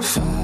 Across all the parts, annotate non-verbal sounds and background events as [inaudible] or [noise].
Fight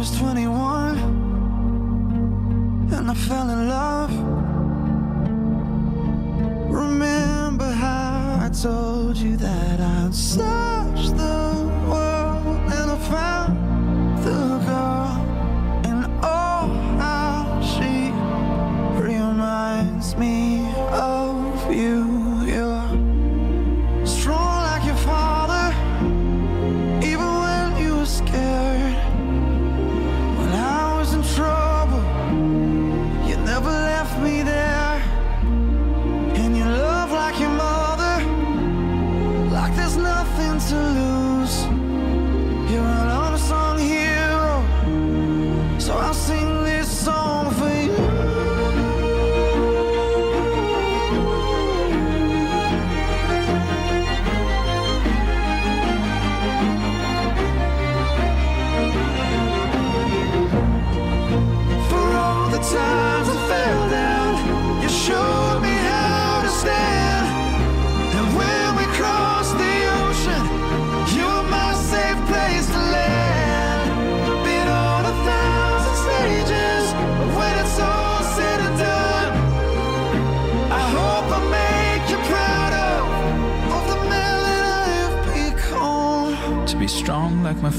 was 21 and I fell in love. Remember how I told you that I'd stay.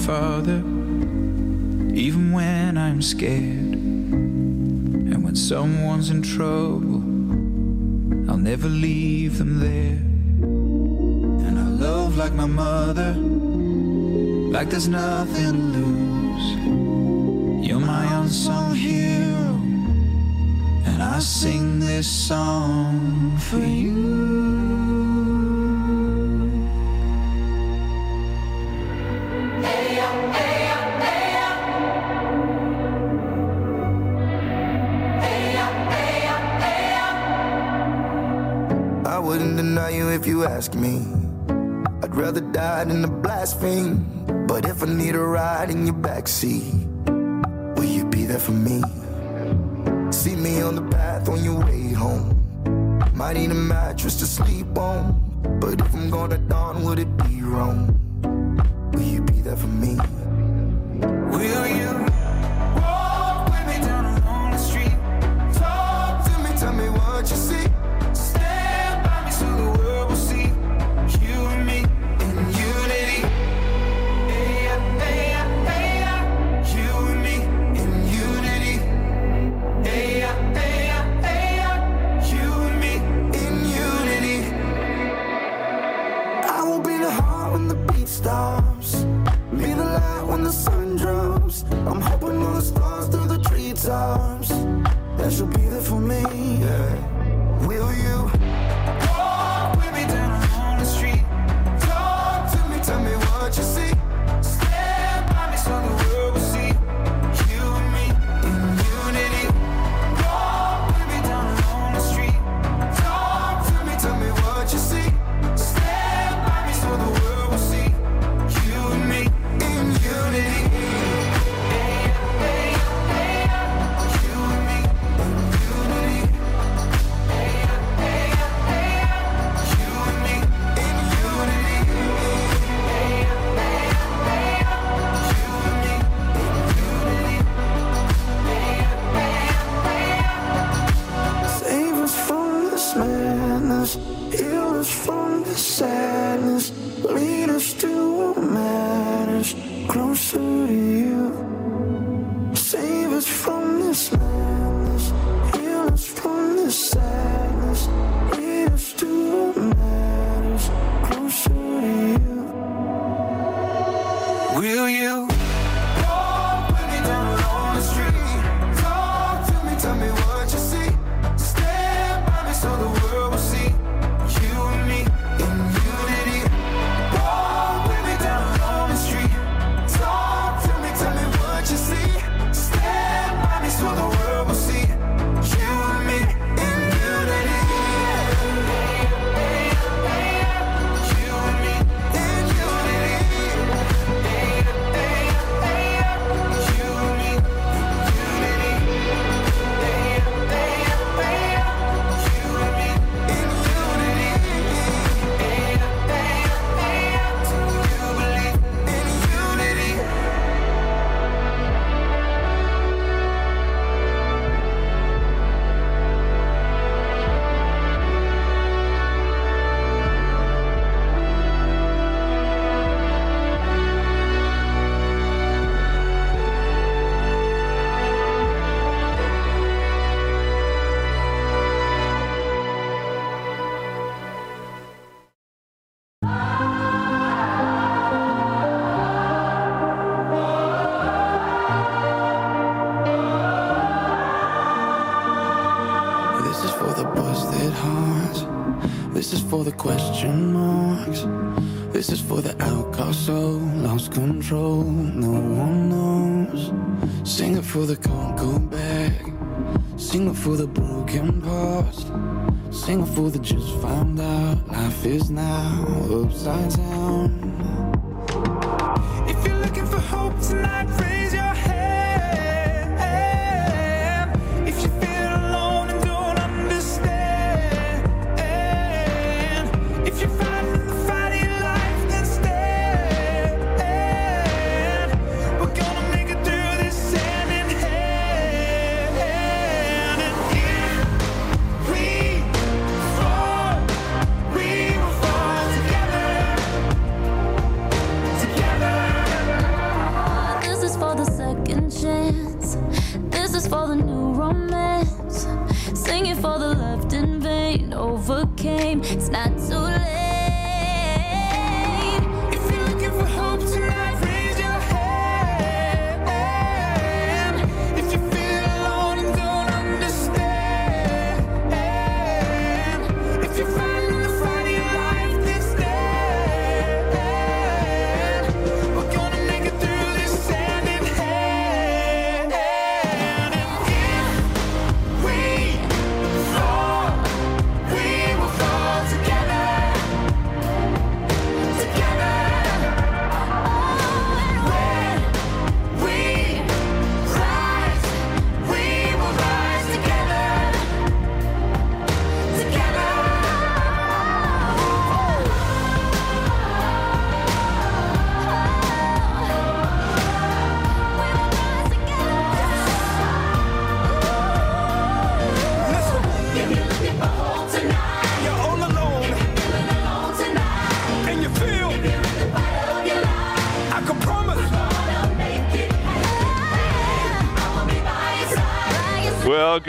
father, even when I'm scared. And when someone's in trouble, I'll never leave them there. And I love like my mother, like there's nothing to lose. You're my unsung hero, and I sing this song for you. ask me. I'd rather die than to blaspheme. But if I need a ride in your backseat, will you be there for me? See me on the path on your way home. Might need a mattress to sleep on. But if I'm gonna dawn, would it be wrong? Will you be there for me?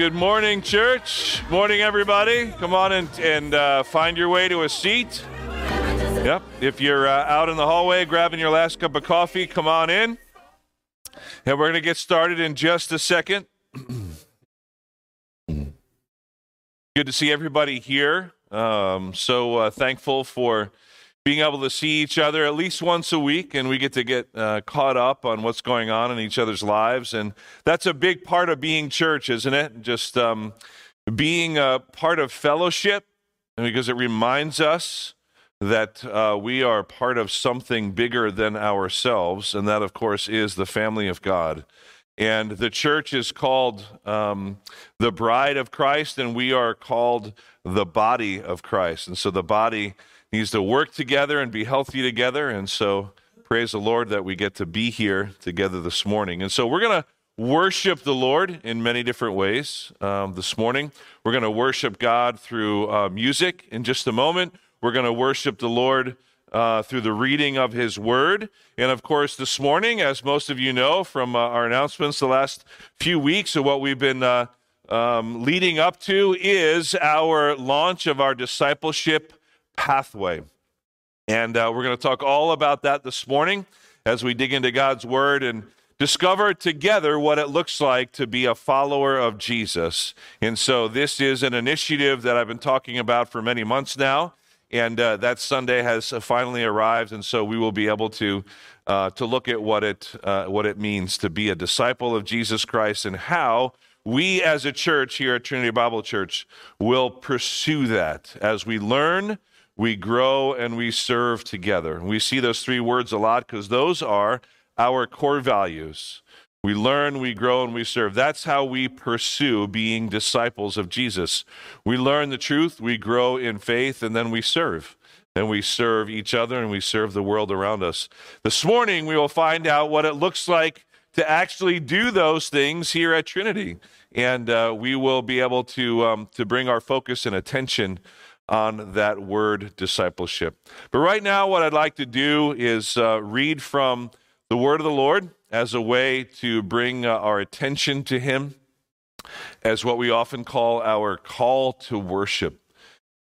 Good morning, church. Morning, everybody. Come on and, and uh, find your way to a seat. Yep. If you're uh, out in the hallway grabbing your last cup of coffee, come on in. And we're going to get started in just a second. Good to see everybody here. Um, so uh, thankful for being able to see each other at least once a week, and we get to get uh, caught up on what's going on in each other's lives. And that's a big part of being church, isn't it? Just um, being a part of fellowship, because it reminds us that uh, we are part of something bigger than ourselves, and that, of course, is the family of God. And the church is called um, the bride of Christ, and we are called the body of Christ. And so the body needs to work together and be healthy together. And so praise the Lord that we get to be here together this morning. And so we're going to worship the Lord in many different ways um, this morning. We're going to worship God through uh, music in just a moment. We're going to worship the Lord uh, through the reading of His Word. And of course, this morning, as most of you know from uh, our announcements the last few weeks of what we've been uh, um, leading up to, is our launch of our discipleship pathway. And uh, we're going to talk all about that this morning as we dig into God's Word and discover together what it looks like to be a follower of Jesus. And so, this is an initiative that I've been talking about for many months now. And uh, that Sunday has finally arrived, and so we will be able to uh, to look at what it uh, what it means to be a disciple of Jesus Christ and how we as a church here at Trinity Bible Church will pursue that as we learn, we grow, and we serve together. We see those three words a lot because those are our core values. We learn, we grow, and we serve. That's how we pursue being disciples of Jesus. We learn the truth, we grow in faith, and then we serve. And we serve each other and we serve the world around us. This morning, we will find out what it looks like to actually do those things here at Trinity. And uh, we will be able to, um, to bring our focus and attention on that word discipleship. But right now, what I'd like to do is uh, read from the word of the Lord as a way to bring uh, our attention to Him, as what we often call our call to worship.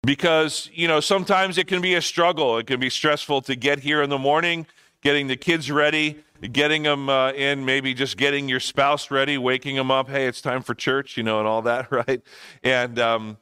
Because, you know, sometimes it can be a struggle. It can be stressful to get here in the morning, getting the kids ready, getting them uh, in, maybe just getting your spouse ready, waking them up. Hey, it's time for church, you know, and all that, [laughs] right? And, um,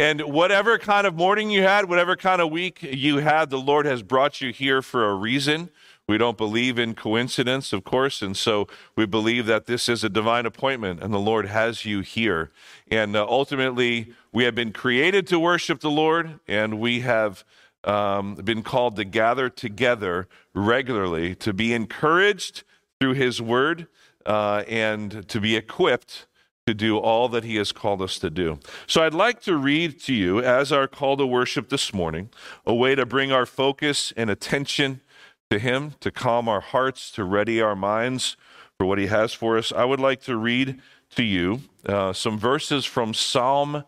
And whatever kind of morning you had, whatever kind of week you had, the Lord has brought you here for a reason. We don't believe in coincidence, of course, and so we believe that this is a divine appointment and the Lord has you here. And uh, ultimately, we have been created to worship the Lord, and we have um, been called to gather together regularly to be encouraged through His Word uh, and to be equipped to do all that He has called us to do. So I'd like to read to you, as our call to worship this morning, a way to bring our focus and attention to Him, to calm our hearts, to ready our minds for what He has for us. I would like to read to you uh, some verses from Psalm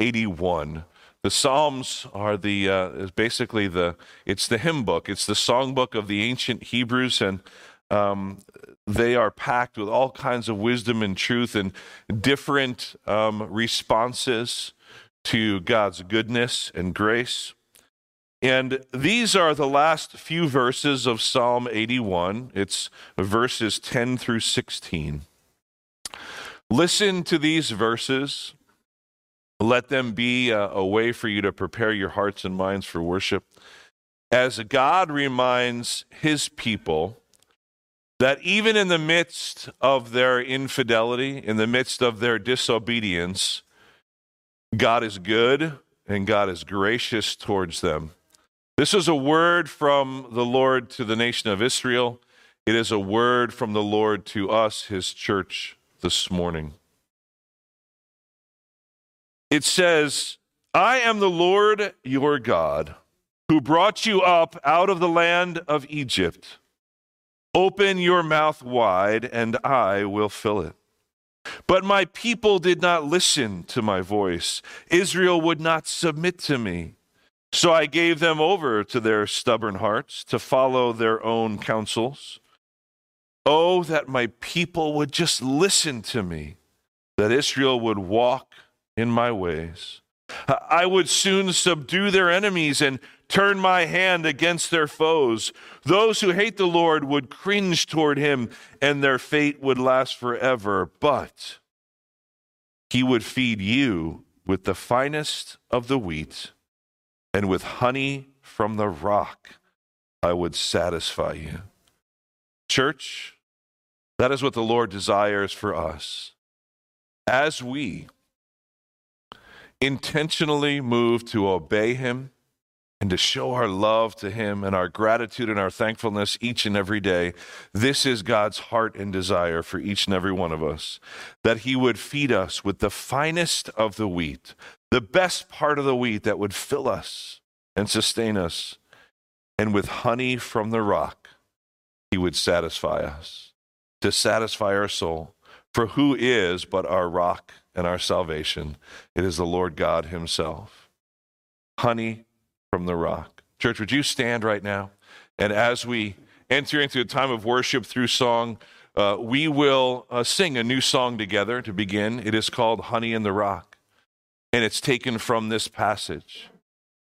81. The Psalms are the uh, basically the it's the hymn book. It's the song book of the ancient Hebrews, and um, they are packed with all kinds of wisdom and truth and different um, responses to God's goodness and grace. And these are the last few verses of Psalm 81. It's verses 10 through 16. Listen to these verses. Let them be a, a way for you to prepare your hearts and minds for worship. As God reminds his people that even in the midst of their infidelity, in the midst of their disobedience, God is good and God is gracious towards them. This is a word from the Lord to the nation of Israel. It is a word from the Lord to us, his church, this morning. It says, I am the Lord your God, who brought you up out of the land of Egypt. Open your mouth wide, and I will fill it. But my people did not listen to my voice. Israel would not submit to me. So I gave them over to their stubborn hearts to follow their own counsels. Oh, that my people would just listen to me, that Israel would walk in my ways. I would soon subdue their enemies and turn my hand against their foes. Those who hate the Lord would cringe toward him, and their fate would last forever. But he would feed you with the finest of the wheat and with honey from the rock, I would satisfy you. Church, that is what the Lord desires for us. As we intentionally move to obey Him and to show our love to Him and our gratitude and our thankfulness each and every day, this is God's heart and desire for each and every one of us that He would feed us with the finest of the wheat, the best part of the wheat that would fill us and sustain us. And with honey from the rock, he would satisfy us, to satisfy our soul. For who is but our rock and our salvation? It is the Lord God himself. Honey from the rock. Church, would you stand right now? And as we enter into a time of worship through song, uh, we will uh, sing a new song together to begin. It is called Honey in the Rock and it's taken from this passage.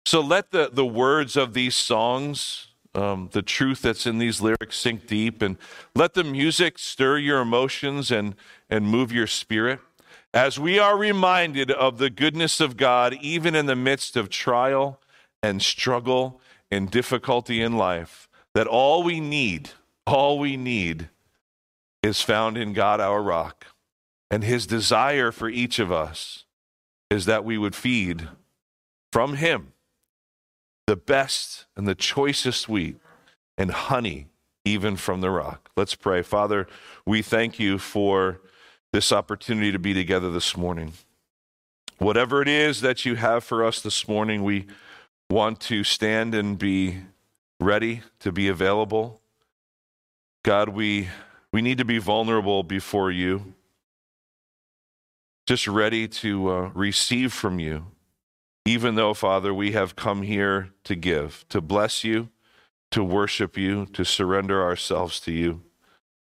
So let the, the words of these songs, um, the truth that's in these lyrics, sink deep, and let the music stir your emotions and, and move your spirit. As we are reminded of the goodness of God, even in the midst of trial and struggle and difficulty in life, that all we need, all we need is found in God, our rock, and his desire for each of us is that we would feed from Him the best and the choicest wheat and honey, even from the rock. Let's pray. Father, we thank you for this opportunity to be together this morning. Whatever it is that you have for us this morning, we want to stand and be ready to be available. God, we, we need to be vulnerable before you just ready to uh, receive from you, even though, Father, we have come here to give, to bless you, to worship you, to surrender ourselves to you.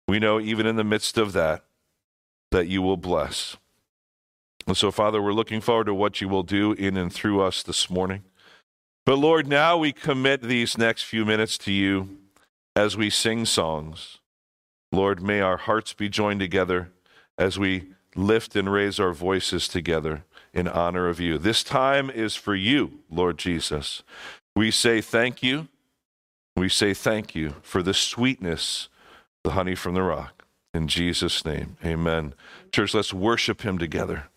We know even in the midst of that, that you will bless. And so, Father, we're looking forward to what you will do in and through us this morning. But Lord, now we commit these next few minutes to you as we sing songs. Lord, may our hearts be joined together as we lift and raise our voices together in honor of you. This time is for you, Lord Jesus. We say thank you. We say thank you for the sweetness, the honey from the rock. In Jesus' name, amen. Church, let's worship him together.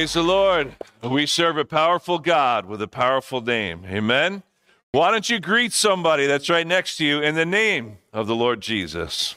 Praise the Lord. We serve a powerful God with a powerful name. Amen. Why don't you greet somebody that's right next to you in the name of the Lord Jesus?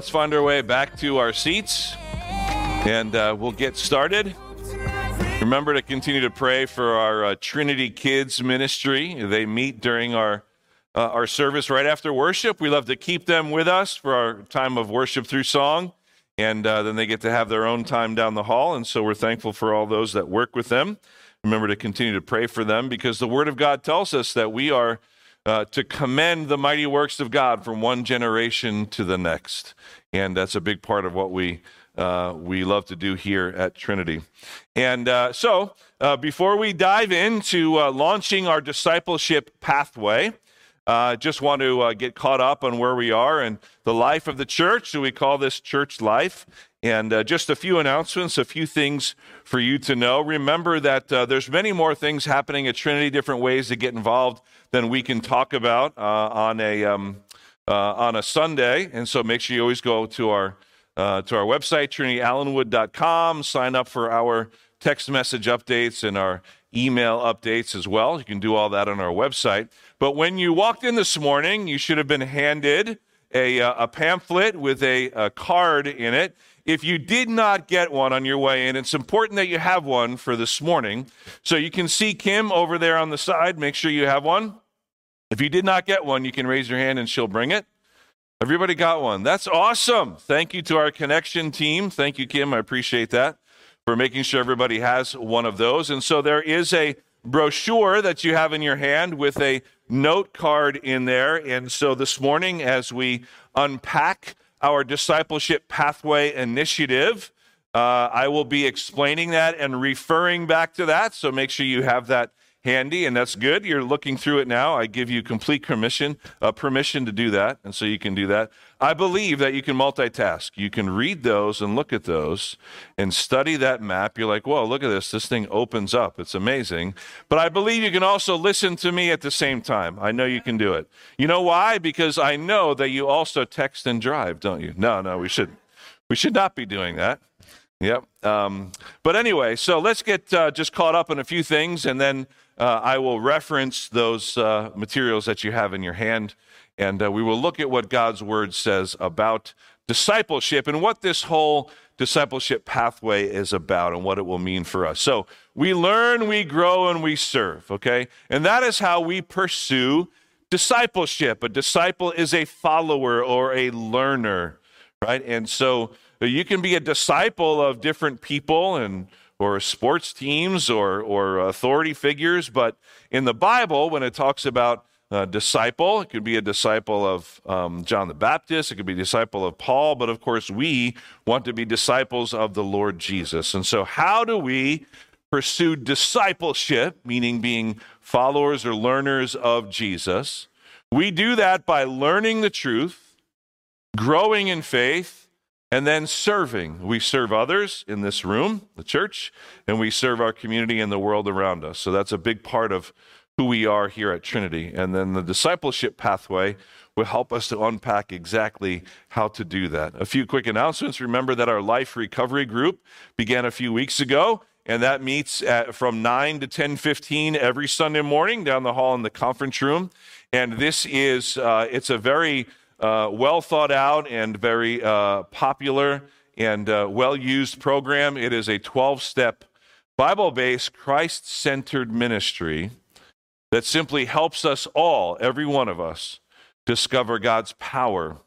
Let's find our way back to our seats and uh, we'll get started. Remember to continue to pray for our uh, Trinity Kids ministry. They meet during our uh, our service right after worship. We love to keep them with us for our time of worship through song, and uh, then they get to have their own time down the hall. And so we're thankful for all those that work with them. Remember to continue to pray for them because the Word of God tells us that we are uh, to commend the mighty works of God from one generation to the next, and that's a big part of what we uh, we love to do here at Trinity. And uh, so, uh, before we dive into uh, launching our discipleship pathway, uh, just want to uh, get caught up on where we are and the life of the church. So we call this church life. And just a few announcements, a few things for you to know. Remember that there's many more things happening at Trinity, different ways to get involved than we can talk about on a um, uh, on a Sunday. And so make sure you always go to our uh, to our website, trinityallenwood.com. Sign up for our text message updates and our email updates as well. You can do all that on our website. But when you walked in this morning, you should have been handed a, uh, a pamphlet with a, a card in it. If you did not get one on your way in, it's important that you have one for this morning. So you can see Kim over there on the side. Make sure you have one. If you did not get one, you can raise your hand and she'll bring it. Everybody got one. That's awesome. Thank you to our connection team. Thank you, Kim. I appreciate that for making sure everybody has one of those. And so there is a brochure that you have in your hand with a note card in there. And so this morning, as we unpack our discipleship pathway initiative, uh, I will be explaining that and referring back to that. So make sure you have that handy, and that's good. You're looking through it now. I give you complete permission, uh, permission to do that, and so you can do that. I believe that you can multitask. You can read those and look at those and study that map. You're like, whoa, look at this. This thing opens up. It's amazing. But I believe you can also listen to me at the same time. I know you can do it. You know why? Because I know that you also text and drive, don't you? No, no, we shouldn't. We should not be doing that. Yep. Um, but anyway, so let's get uh, just caught up in a few things, and then uh, I will reference those uh, materials that you have in your hand, and uh, we will look at what God's word says about discipleship and what this whole discipleship pathway is about and what it will mean for us. So we learn, we grow, and we serve, okay? And that is how we pursue discipleship. A disciple is a follower or a learner, right? And so you can be a disciple of different people and or sports teams or, or authority figures. But in the Bible, when it talks about a disciple, it could be a disciple of um, John the Baptist, it could be a disciple of Paul, but of course, we want to be disciples of the Lord Jesus. And so, how do we pursue discipleship, meaning being followers or learners of Jesus? We do that by learning the truth, growing in faith, and then serving. We serve others in this room, the church, and we serve our community and the world around us. So that's a big part of who we are here at Trinity. And then the discipleship pathway will help us to unpack exactly how to do that. A few quick announcements. Remember that our life recovery group began a few weeks ago and that meets at, from 9 to 10:15 every Sunday morning down the hall in the conference room. And this is uh, it's a very uh, well thought out and very uh, popular and uh, well used program. It is a 12 step Bible based, Christ centered ministry that simply helps us all, every one of us, discover God's power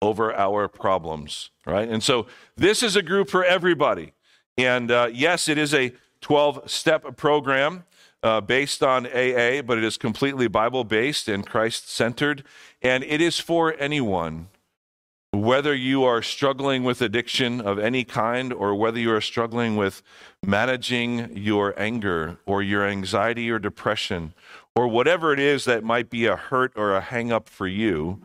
over our problems, right? And so this is a group for everybody. And uh, yes, it is a 12 step program uh, based on AA, but it is completely Bible based and Christ centered. And it is for anyone, whether you are struggling with addiction of any kind or whether you are struggling with managing your anger or your anxiety or depression or whatever it is that might be a hurt or a hang up for you.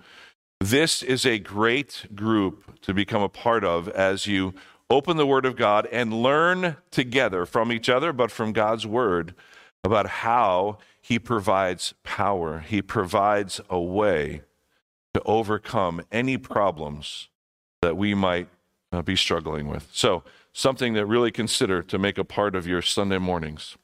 This is a great group to become a part of as you open the Word of God and learn together from each other, but from God's Word about how he provides power, he provides a way to overcome any problems that we might uh, be struggling with. So, something that really consider to make a part of your Sunday mornings.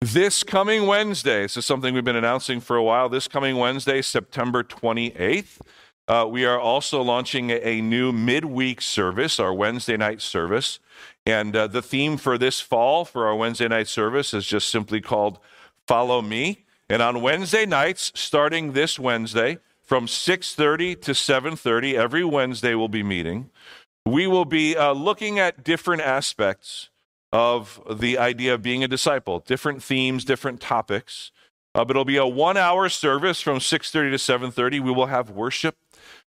This coming Wednesday, this is something we've been announcing for a while. This coming Wednesday, September 28th, Uh, we are also launching a, a new midweek service, our Wednesday night service. And uh, the theme for this fall for our Wednesday night service is just simply called Follow Me. And on Wednesday nights, starting this Wednesday, from 6.30 to 7.30, every Wednesday we'll be meeting. We will be uh, looking at different aspects of the idea of being a disciple, different themes, different topics. Uh, but it'll be a one-hour service from 6.30 to 7.30. We will have worship.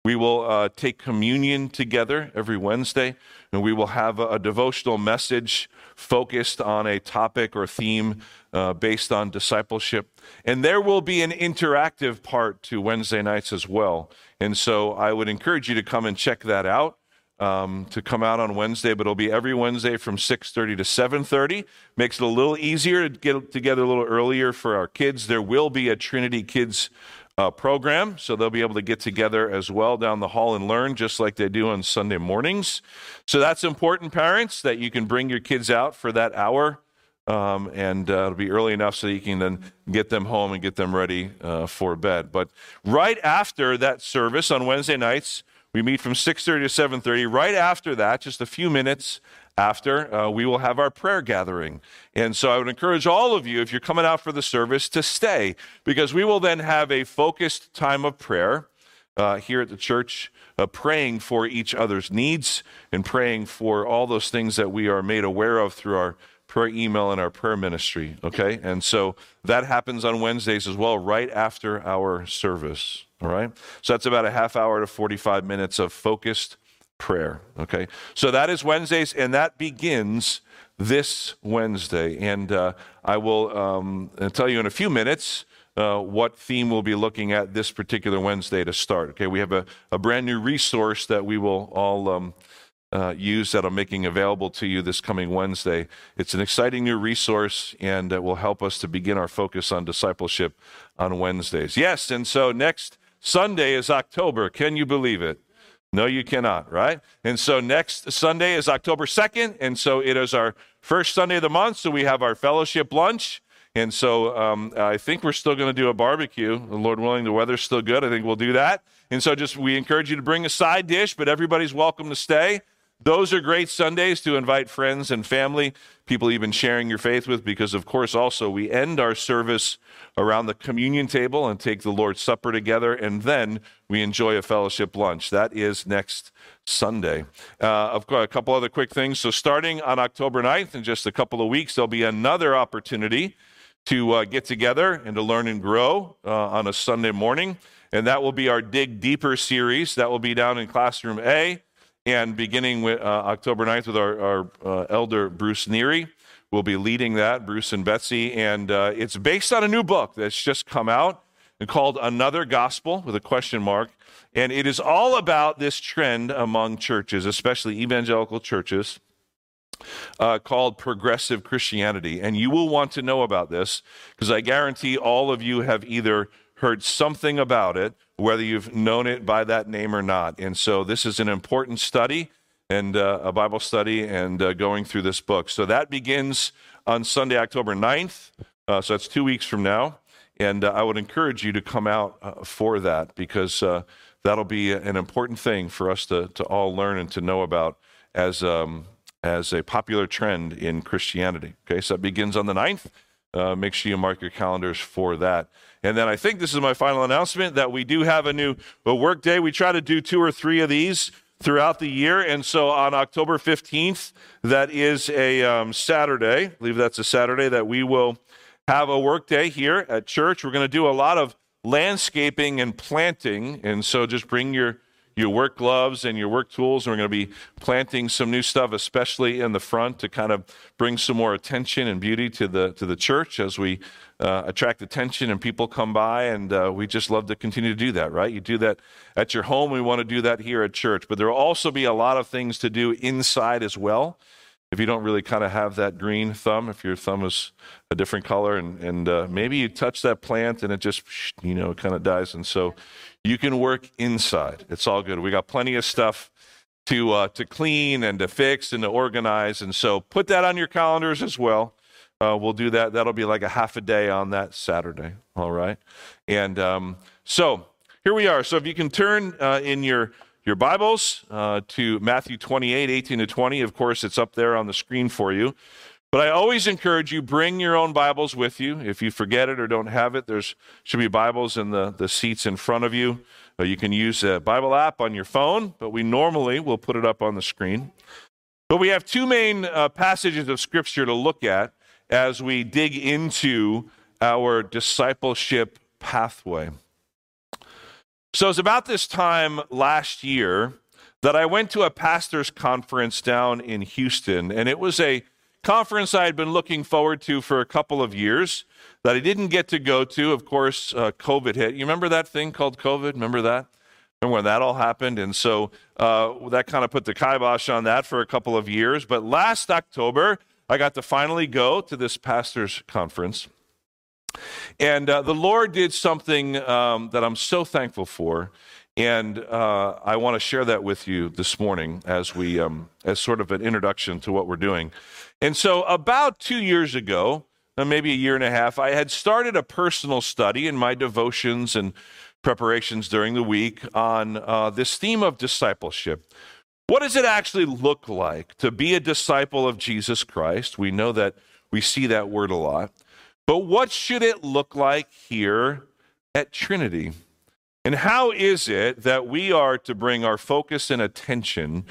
We will uh, take communion together every Wednesday, and we will have a, a devotional message focused on a topic or theme uh, based on discipleship. And there will be an interactive part to Wednesday nights as well. And so I would encourage you to come and check that out. Um, to come out on Wednesday, but it'll be every Wednesday from 6:30 to 7:30. Makes it a little easier to get together a little earlier for our kids. There will be a Trinity Kids uh, program, so they'll be able to get together as well down the hall and learn, just like they do on Sunday mornings. So that's important, parents, that you can bring your kids out for that hour. Um, and uh, it'll be early enough so you can then get them home and get them ready uh, for bed. But right after that service on Wednesday nights, we meet from 6:30 to 7:30. Right after that, just a few minutes after, uh, we will have our prayer gathering. And so I would encourage all of you, if you're coming out for the service, to stay because we will then have a focused time of prayer uh, here at the church, uh, praying for each other's needs and praying for all those things that we are made aware of through our prayer email and our prayer ministry. Okay. And so that happens on Wednesdays as well, right after our service. All right. So that's about a half hour to 45 minutes of focused prayer. Okay. So that is Wednesdays, and that begins this Wednesday. And uh, I will um, tell you in a few minutes. Uh, what theme we'll be looking at this particular Wednesday to start. Okay, we have a, a brand new resource that we will all um, uh, use that I'm making available to you this coming Wednesday. It's an exciting new resource and it will help us to begin our focus on discipleship on Wednesdays. Yes, and so next Sunday is October. Can you believe it? No, you cannot, right? And so next Sunday is October 2nd, and so it is our first Sunday of the month, so we have our fellowship lunch. And so um, I think we're still going to do a barbecue. Lord willing, the weather's still good. I think we'll do that. And so just we encourage you to bring a side dish, but everybody's welcome to stay. Those are great Sundays to invite friends and family, people even sharing your faith with, because of course, also we end our service around the communion table and take the Lord's Supper together, and then we enjoy a fellowship lunch. That is next Sunday. Uh, I've got a couple other quick things. So, starting on October 9th, in just a couple of weeks, there'll be another opportunity to uh, get together and to learn and grow uh, on a Sunday morning. And that will be our Dig Deeper series. That will be down in Classroom A. And beginning with uh, October 9th with our, our uh, elder Bruce Neary, we'll be leading that, Bruce and Betsy. And uh, it's based on a new book that's just come out called Another Gospel with a question mark. And it is all about this trend among churches, especially evangelical churches, uh, called progressive Christianity. And you will want to know about this because I guarantee all of you have either heard something about it whether you've known it by that name or not. And so this is an important study and uh, a Bible study and uh, going through this book. So that begins on Sunday, October 9th. Uh, so that's two weeks from now. And uh, I would encourage you to come out uh, for that because uh, that'll be an important thing for us to, to all learn and to know about as, um, as a popular trend in Christianity. Okay, so that begins on the 9th. Make sure you mark your calendars for that. And then I think this is my final announcement that we do have a new work day. We try to do two or three of these throughout the year. And so on October 15th, that is a um, Saturday, I believe that's a Saturday, that we will have a work day here at church. We're going to do a lot of landscaping and planting. And so just bring your your work gloves and your work tools. And we're going to be planting some new stuff, especially in the front, to kind of bring some more attention and beauty to the to the church as we uh, attract attention and people come by. And uh, we just love to continue to do that, right? You do that at your home. We want to do that here at church. But there will also be a lot of things to do inside as well. If you don't really kind of have that green thumb, if your thumb is a different color, and, and uh, maybe you touch that plant and it just, you know, kind of dies. And so you can work inside. It's all good. We got plenty of stuff to uh, to clean and to fix and to organize. And so put that on your calendars as well. Uh, we'll do that. That'll be like a half a day on that Saturday. All right. And um, so here we are. So if you can turn uh, in your your Bibles uh, to Matthew 28, 18 to 20. Of course, it's up there on the screen for you. But I always encourage you bring your own Bibles with you. If you forget it or don't have it, there's should be Bibles in the, the seats in front of you. Uh, you can use a Bible app on your phone, but we normally will put it up on the screen. But we have two main uh, passages of Scripture to look at as we dig into our discipleship pathway. So it's about this time last year that I went to a pastor's conference down in Houston, and it was a conference I had been looking forward to for a couple of years that I didn't get to go to. Of course, uh, COVID hit. You remember that thing called COVID? Remember that? Remember when that all happened? And so uh, that kind of put the kibosh on that for a couple of years. But last October, I got to finally go to this pastor's conference. And uh, the Lord did something um, that I'm so thankful for. And uh, I want to share that with you this morning as we, um, as sort of an introduction to what we're doing. And so, about two years ago, uh, maybe a year and a half, I had started a personal study in my devotions and preparations during the week on uh, this theme of discipleship. What does it actually look like to be a disciple of Jesus Christ? We know that we see that word a lot. But what should it look like here at Trinity? And how is it that we are to bring our focus and attention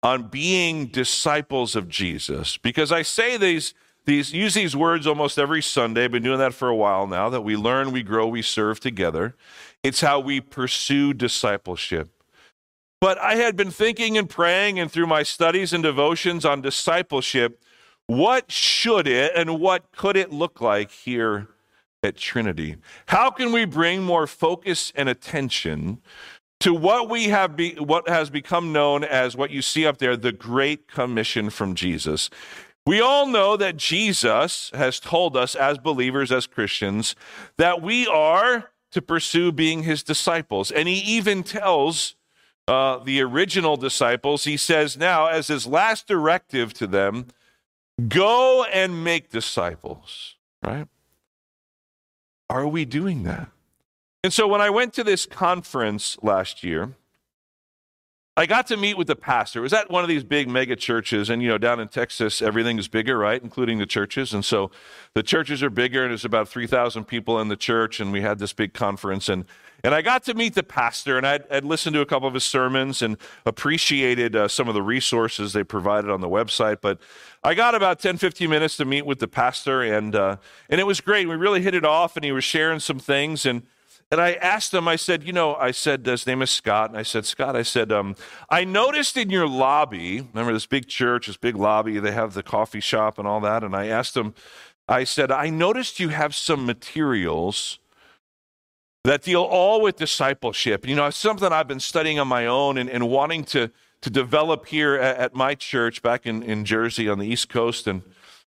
on being disciples of Jesus? Because I say these, these use these words almost every Sunday. I've been doing that for a while now that we learn, we grow, we serve together. It's how we pursue discipleship. But I had been thinking and praying, and through my studies and devotions on discipleship, what should it and what could it look like here at Trinity? How can we bring more focus and attention to what we have be, what has become known as what you see up there the great commission from Jesus? We all know that Jesus has told us as believers as Christians that we are to pursue being his disciples and he even tells uh, the original disciples, he says now, as his last directive to them, Go and make disciples, right? Are we doing that? And so when I went to this conference last year, I got to meet with the pastor. It was at one of these big mega churches, and you know, down in Texas, everything is bigger, right, including the churches. And so the churches are bigger, and there's about three thousand people in the church, and we had this big conference. And and I got to meet the pastor, and I'd, I'd listened to a couple of his sermons and appreciated uh, some of the resources they provided on the website. But I got about 10, 15 minutes to meet with the pastor, and, uh, and it was great. We really hit it off, and he was sharing some things. And, and I asked him, I said, you know, I said, his name is Scott. And I said, Scott, I said, um, I noticed in your lobby, remember this big church, this big lobby, they have the coffee shop and all that. And I asked him, I said, I noticed you have some materials that deal all with discipleship. You know, it's something I've been studying on my own and, and wanting to, to develop here at, at, my church back in, in Jersey on the East Coast. And,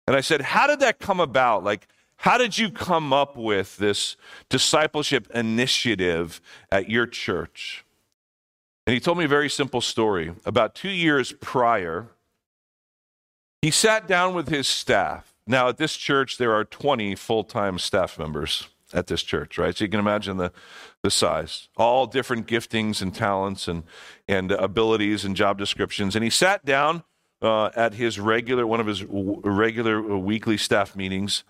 and I said, How did that come about? Like, how did you come up with this discipleship initiative at your church? And he told me a very simple story. About two years prior, he sat down with his staff. Now, at this church, there are 20 full time staff members at this church, right? So you can imagine the, the size. All different giftings and talents and, and abilities and job descriptions. And he sat down uh, at his regular, one of his w- regular weekly staff meetings,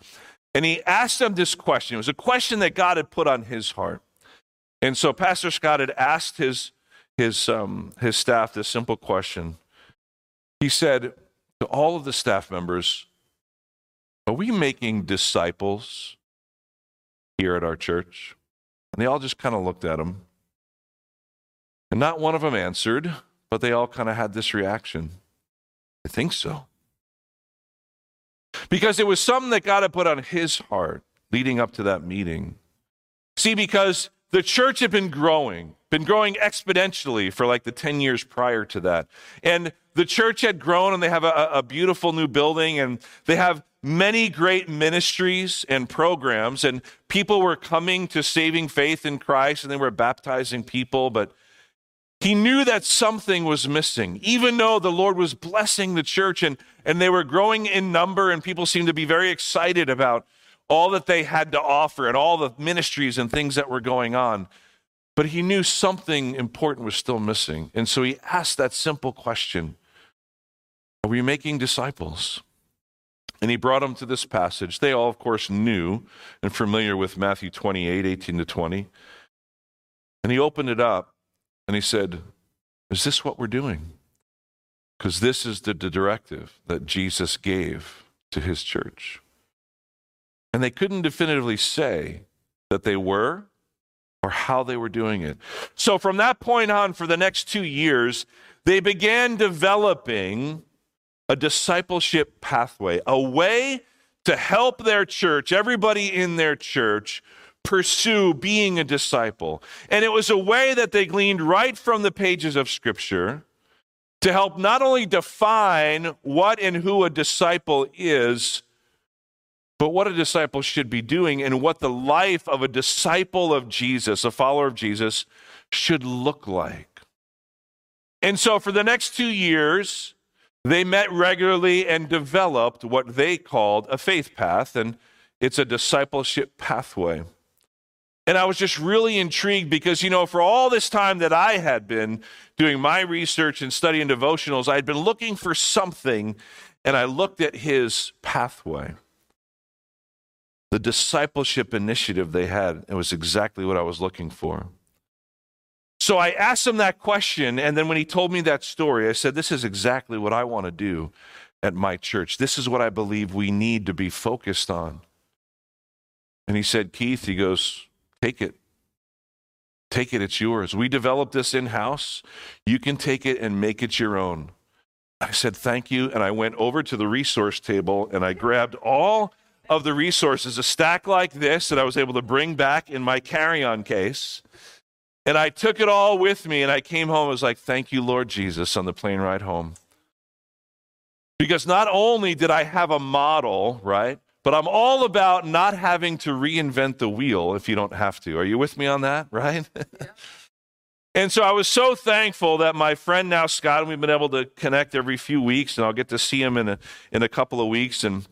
and he asked them this question. It was a question that God had put on his heart. And so Pastor Scott had asked his, his, um, his staff this simple question. He said to all of the staff members, Are we making disciples? Here at our church? And they all just kind of looked at him. And not one of them answered, but they all kind of had this reaction. I think so. Because it was something that God had put on his heart leading up to that meeting. See, because the church had been growing, been growing exponentially for like the 10 years prior to that. And the church had grown and they have a, a beautiful new building and they have many great ministries and programs, and people were coming to saving faith in Christ and they were baptizing people, but he knew that something was missing, even though the Lord was blessing the church and, and they were growing in number, and people seemed to be very excited about all that they had to offer and all the ministries and things that were going on. But he knew something important was still missing. And so he asked that simple question Are we making disciples? And he brought them to this passage. They all, of course, knew and familiar with Matthew 28 18 to 20. And he opened it up and he said, Is this what we're doing? Because this is the directive that Jesus gave to his church. And they couldn't definitively say that they were or how they were doing it. So from that point on, for the next two years, they began developing a discipleship pathway, a way to help their church, everybody in their church, pursue being a disciple. And it was a way that they gleaned right from the pages of Scripture to help not only define what and who a disciple is, but what a disciple should be doing and what the life of a disciple of Jesus, a follower of Jesus, should look like. And so for the next two years, they met regularly and developed what they called a faith path, and it's a discipleship pathway. And I was just really intrigued because, you know, for all this time that I had been doing my research and studying devotionals, I had been looking for something, and I looked at his pathway the discipleship initiative they had. It was exactly what I was looking for. So I asked him that question, and then when he told me that story, I said, This is exactly what I want to do at my church. This is what I believe we need to be focused on. And he said, Keith, he goes, Take it. Take it, it's yours. We developed this in house. You can take it and make it your own. I said, Thank you. And I went over to the resource table and I grabbed all of the resources, a stack like this that I was able to bring back in my carry on case. And I took it all with me and I came home. I was like, thank you, Lord Jesus, on the plane ride home. Because not only did I have a model, right? But I'm all about not having to reinvent the wheel if you don't have to. Are you with me on that, [laughs] right? Yeah. and so I was so thankful that my friend now, Scott, and we've been able to connect every few weeks, and I'll get to see him in a, in a couple of weeks. And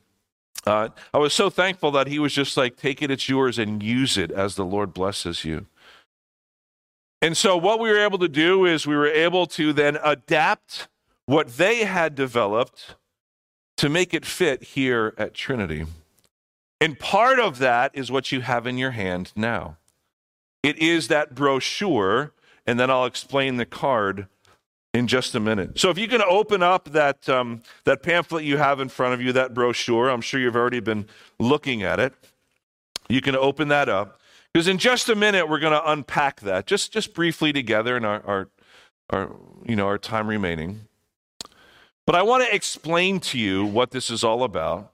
uh, I was so thankful that he was just like, take it, it's yours, and use it as the Lord blesses you. And so, what we were able to do is we were able to then adapt what they had developed to make it fit here at Trinity. And part of that is what you have in your hand now. It is that brochure, and then I'll explain the card in just a minute. So if you can open up that, um, that pamphlet you have in front of you, that brochure, I'm sure you've already been looking at it. You can open that up. Because in just a minute, we're going to unpack that just, just briefly together in our, our, our, you know, our time remaining. But I want to explain to you what this is all about.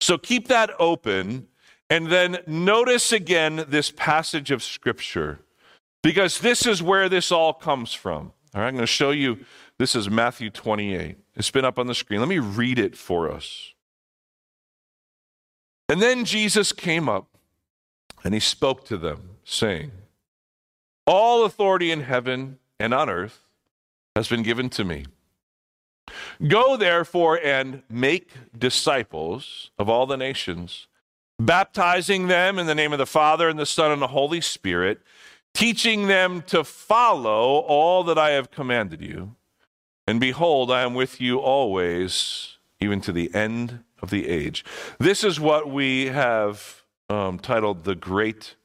So keep that open and then notice again this passage of Scripture because this is where this all comes from. All right, I'm going to show you. This is Matthew 28. It's been up on the screen. Let me read it for us. And then Jesus came up and he spoke to them, saying, All authority in heaven and on earth has been given to me. Go therefore and make disciples of all the nations, baptizing them in the name of the Father and the Son and the Holy Spirit teaching them to follow all that I have commanded you. And behold, I am with you always, even to the end of the age. This is what we have um, titled the Great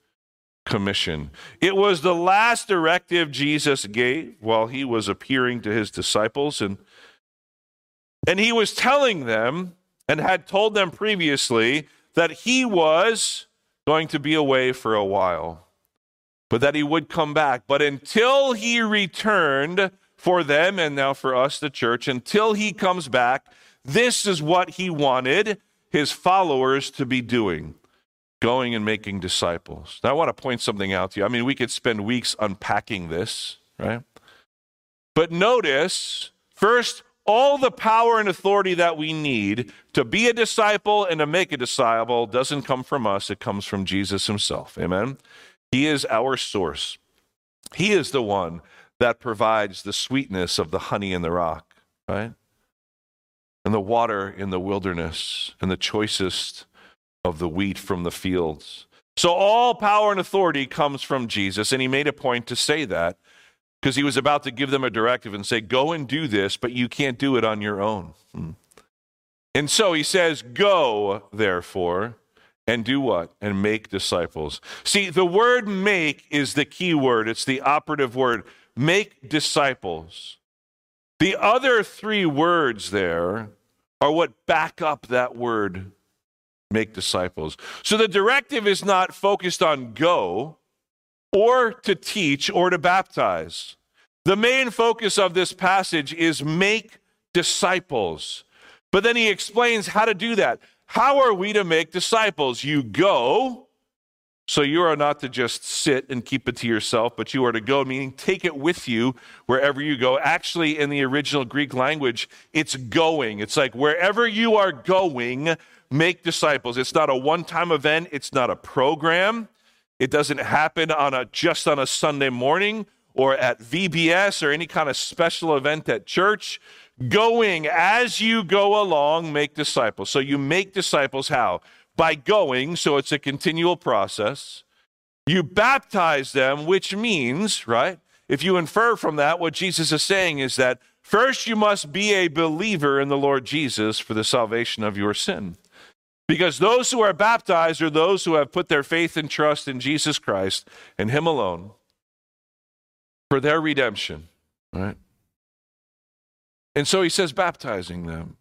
Commission. It was the last directive Jesus gave while he was appearing to his disciples. And, and he was telling them and had told them previously that he was going to be away for a while but that he would come back. But until he returned for them and now for us, the church, until he comes back, this is what he wanted his followers to be doing going and making disciples. Now, I want to point something out to you. I mean, we could spend weeks unpacking this, right? But notice, first, all the power and authority that we need to be a disciple and to make a disciple doesn't come from us, it comes from Jesus himself. Amen. He is our source. He is the one that provides the sweetness of the honey in the rock, right? And the water in the wilderness, and the choicest of the wheat from the fields. So all power and authority comes from Jesus, and he made a point to say that because he was about to give them a directive and say, Go and do this, but you can't do it on your own. Hmm. And so he says, Go, therefore, and do what? And make disciples. See, the word make is the key word, it's the operative word. Make disciples. The other three words there are what back up that word, make disciples. So the directive is not focused on go or to teach or to baptize. The main focus of this passage is make disciples. But then he explains how to do that. How are we to make disciples? You go, so you are not to just sit and keep it to yourself, but you are to go, meaning take it with you wherever you go. Actually, in the original Greek language, it's going. It's like wherever you are going, make disciples. It's not a one time event, it's not a program. It doesn't happen on a just on a Sunday morning or at VBS or any kind of special event at church going as you go along, make disciples. So you make disciples how? By going, so it's a continual process. You baptize them, which means, right? If you infer from that, what Jesus is saying is that first you must be a believer in the Lord Jesus for the salvation of your sin. Because those who are baptized are those who have put their faith and trust in Jesus Christ and Him alone for their redemption, right? And so he says, baptizing them.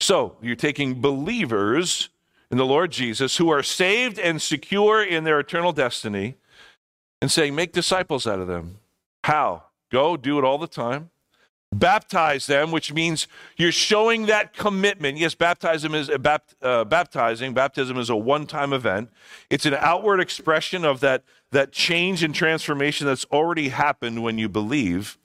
So you're taking believers in the Lord Jesus who are saved and secure in their eternal destiny and saying, make disciples out of them. How? Go, do it all the time. Baptize them, which means you're showing that commitment. Yes, baptism is bapt, uh, baptizing. Baptism is a one-time event. It's an outward expression of that, that change and transformation that's already happened when you believe.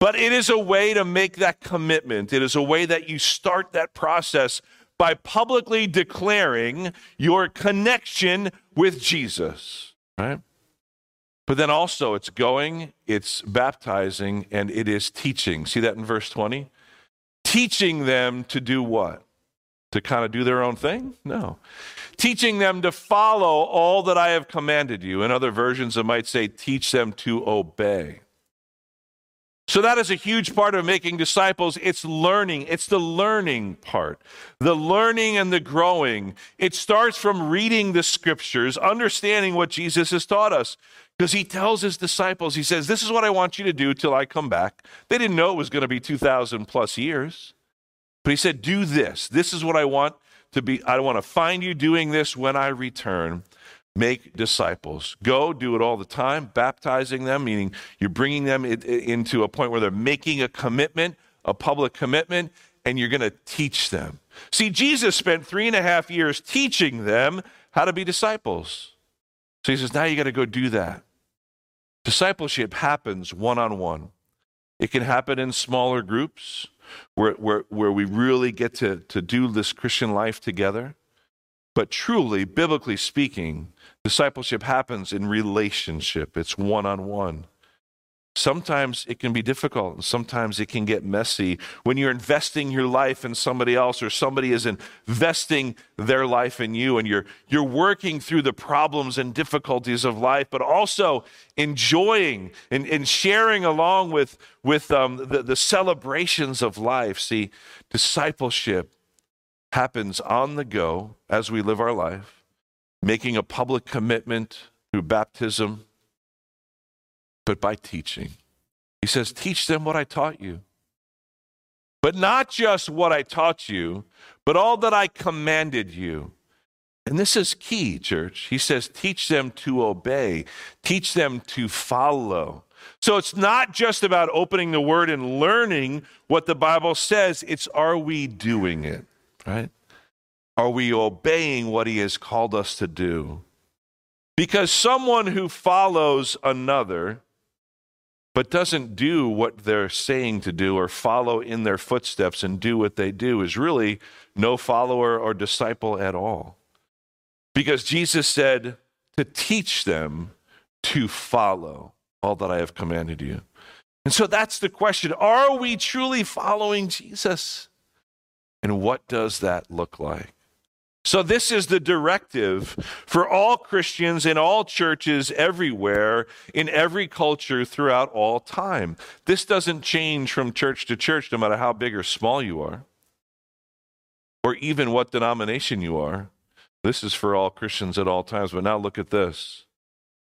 But it is a way to make that commitment. It is a way that you start that process by publicly declaring your connection with Jesus, right? But then also it's going, it's baptizing, and it is teaching. See that in verse 20? Teaching them to do what? To kind of do their own thing? No. Teaching them to follow all that I have commanded you. In other versions, it might say, teach them to obey. So that is a huge part of making disciples. It's learning. It's the learning part. The learning and the growing. It starts from reading the scriptures, understanding what Jesus has taught us. Because he tells his disciples, he says, This is what I want you to do till I come back. They didn't know it was going to be 2,000 plus years. But he said, Do this. This is what I want to be. I want to find you doing this when I return make disciples. Go, do it all the time, baptizing them, meaning you're bringing them into a point where they're making a commitment, a public commitment, and you're going to teach them. See, Jesus spent three and a half years teaching them how to be disciples. So he says, now you got to go do that. Discipleship happens one on one. It can happen in smaller groups where, where, where we really get to, to do this Christian life together. But truly, biblically speaking, discipleship happens in relationship, it's one on one. Sometimes it can be difficult, and sometimes it can get messy when you're investing your life in somebody else, or somebody is investing their life in you, and you're you're working through the problems and difficulties of life, but also enjoying and, and sharing along with with um, the, the celebrations of life. See, discipleship happens on the go as we live our life, making a public commitment through baptism, but by teaching. He says, Teach them what I taught you. But not just what I taught you, but all that I commanded you. And this is key, church. He says, Teach them to obey, teach them to follow. So it's not just about opening the word and learning what the Bible says, it's are we doing it? right? Are we obeying what he has called us to do? Because someone who follows another but doesn't do what they're saying to do or follow in their footsteps and do what they do is really no follower or disciple at all. Because Jesus said to teach them to follow all that I have commanded you. And so that's the question Are we truly following Jesus? And what does that look like? So, this is the directive for all Christians in all churches everywhere, in every culture throughout all time. This doesn't change from church to church, no matter how big or small you are, or even what denomination you are. This is for all Christians at all times. But now look at this.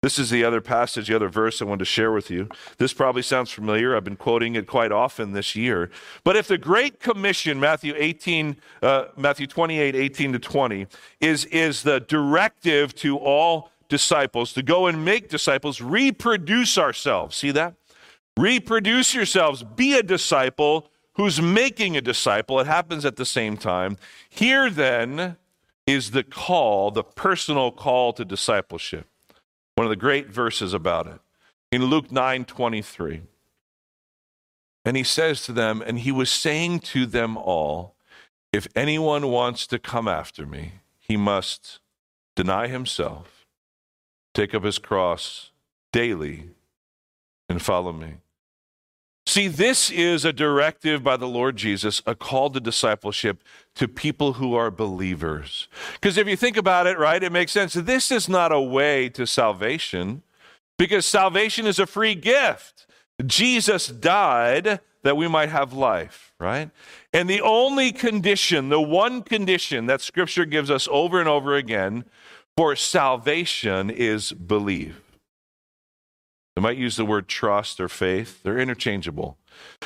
This is the other passage, the other verse I wanted to share with you. This probably sounds familiar. I've been quoting it quite often this year. But if the Great Commission, Matthew 18, uh, Matthew 28, 18 to 20, is, is the directive to all disciples to go and make disciples, reproduce ourselves. See that? Reproduce yourselves. Be a disciple who's making a disciple. It happens at the same time. Here then is the call, the personal call to discipleship. One of the great verses about it. In Luke 9 23. And he says to them, and he was saying to them all, if anyone wants to come after me, he must deny himself, take up his cross daily, and follow me. See, this is a directive by the Lord Jesus, a call to discipleship to people who are believers. Because if you think about it, right, it makes sense. This is not a way to salvation because salvation is a free gift. Jesus died that we might have life, right? And the only condition, the one condition that Scripture gives us over and over again for salvation is believe. They might use the word trust or faith, they're interchangeable.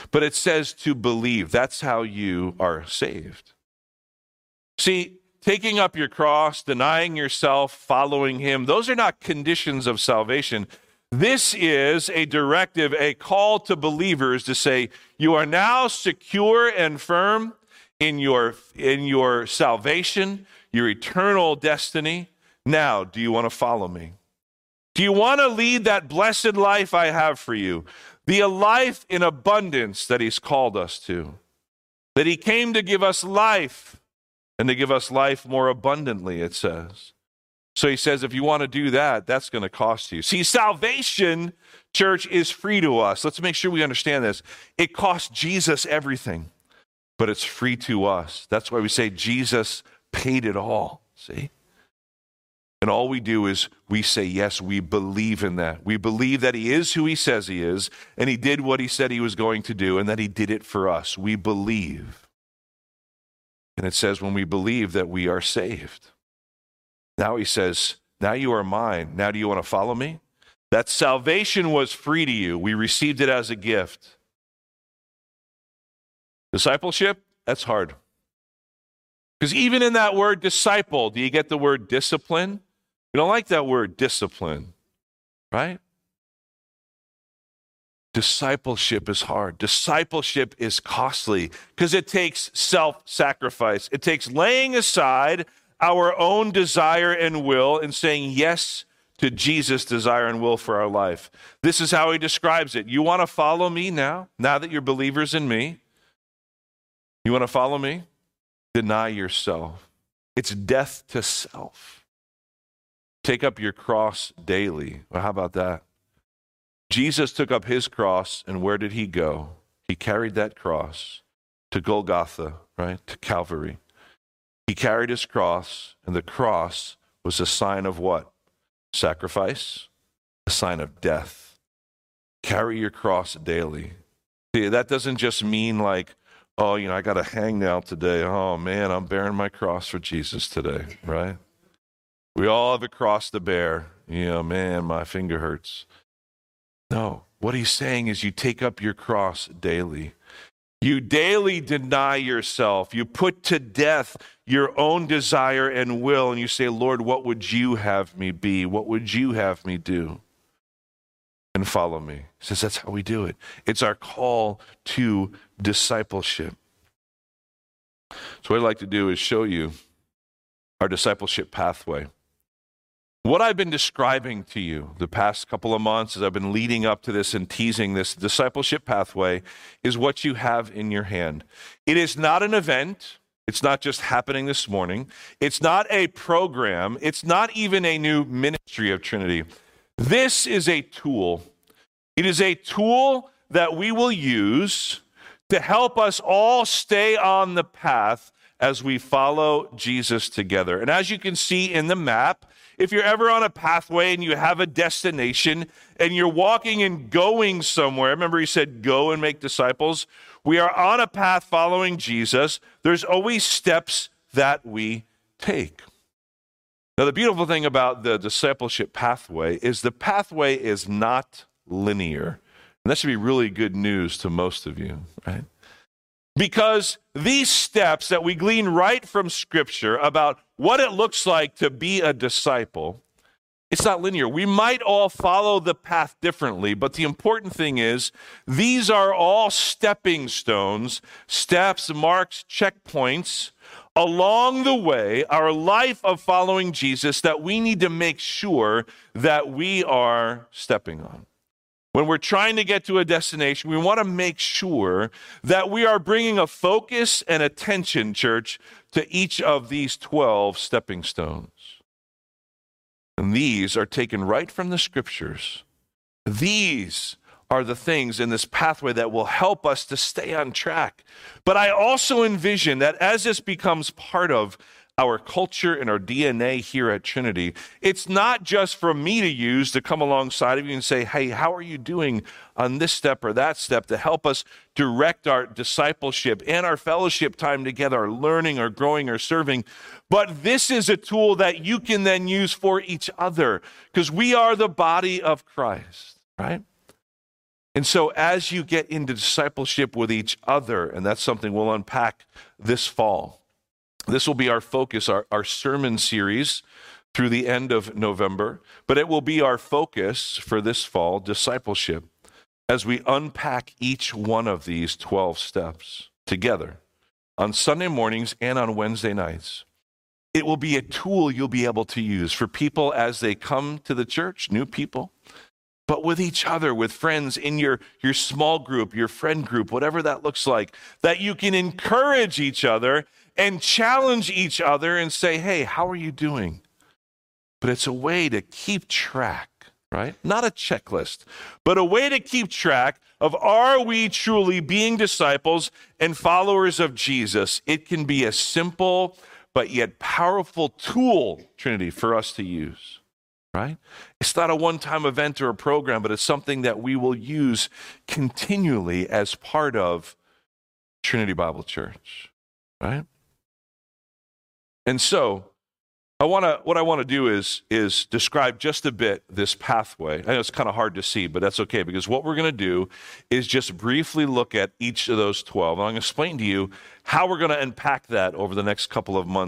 But it says to believe. That's how you are saved. See, taking up your cross, denying yourself, following Him, those are not conditions of salvation. This is a directive, a call to believers to say, You are now secure and firm in your, in your salvation, your eternal destiny. Now, do you want to follow me? Do you want to lead that blessed life I have for you? The life in abundance that He's called us to. That He came to give us life and to give us life more abundantly, it says. So He says, if you want to do that, that's going to cost you. See, salvation, church, is free to us. Let's make sure we understand this. It costs Jesus everything, but it's free to us. That's why we say Jesus paid it all. See? And all we do is we say, yes, we believe in that. We believe that He is who He says He is, and He did what He said He was going to do, and that He did it for us. We believe. And it says, when we believe that we are saved. Now He says, now you are mine. Now do you want to follow me? That salvation was free to you. We received it as a gift. Discipleship, that's hard. Because even in that word disciple, do you get the word discipline? We don't like that word discipline, right? Discipleship is hard. Discipleship is costly because it takes self sacrifice. It takes laying aside our own desire and will and saying yes to Jesus' desire and will for our life. This is how he describes it. You want to follow me now, now that you're believers in me? You want to follow me? Deny yourself. It's death to self. Take up your cross daily. Well, how about that? Jesus took up his cross, and where did he go? He carried that cross to Golgotha, right? To Calvary. He carried his cross, and the cross was a sign of what? Sacrifice, a sign of death. Carry your cross daily. See, that doesn't just mean like, oh, you know, I got to hang now today. Oh, man, I'm bearing my cross for Jesus today, right? We all have a cross to bear. You know, man, my finger hurts. No, what he's saying is you take up your cross daily. You daily deny yourself. You put to death your own desire and will, and you say, Lord, what would you have me be? What would you have me do? And follow me. He says that's how we do it. It's our call to discipleship. So, what I'd like to do is show you our discipleship pathway. What I've been describing to you the past couple of months as I've been leading up to this and teasing this discipleship pathway is what you have in your hand. It is not an event. It's not just happening this morning. It's not a program. It's not even a new ministry of Trinity. This is a tool. It is a tool that we will use to help us all stay on the path as we follow Jesus together. And as you can see in the map, if you're ever on a pathway and you have a destination and you're walking and going somewhere, remember he said, go and make disciples. We are on a path following Jesus. There's always steps that we take. Now, the beautiful thing about the discipleship pathway is the pathway is not linear. And that should be really good news to most of you, right? Because these steps that we glean right from Scripture about what it looks like to be a disciple, it's not linear. We might all follow the path differently, but the important thing is these are all stepping stones, steps, marks, checkpoints along the way, our life of following Jesus that we need to make sure that we are stepping on. When we're trying to get to a destination, we want to make sure that we are bringing a focus and attention, church, to each of these 12 stepping stones. And these are taken right from the scriptures. These are the things in this pathway that will help us to stay on track. But I also envision that as this becomes part of our culture and our DNA here at Trinity, it's not just for me to use to come alongside of you and say, hey, how are you doing on this step or that step to help us direct our discipleship and our fellowship time together, our learning, our growing, our serving. But this is a tool that you can then use for each other because we are the body of Christ, right? And so, as you get into discipleship with each other, and that's something we'll unpack this fall, this will be our focus, our, our sermon series through the end of November, but it will be our focus for this fall discipleship as we unpack each one of these 12 steps together on Sunday mornings and on Wednesday nights. It will be a tool you'll be able to use for people as they come to the church, new people, but with each other, with friends in your, your small group, your friend group, whatever that looks like, that you can encourage each other and challenge each other and say, hey, how are you doing? But it's a way to keep track, right? Not a checklist, but a way to keep track of are we truly being disciples and followers of Jesus? It can be a simple but yet powerful tool, Trinity, for us to use right? It's not a one time event or a program, but it's something that we will use continually as part of Trinity Bible Church, right? And so, I want to what I want to do is is describe just a bit this pathway. I know it's kind of hard to see, but that's okay because what we're going to do is just briefly look at each of those 12. And I'm going to explain to you how we're going to unpack that over the next couple of months.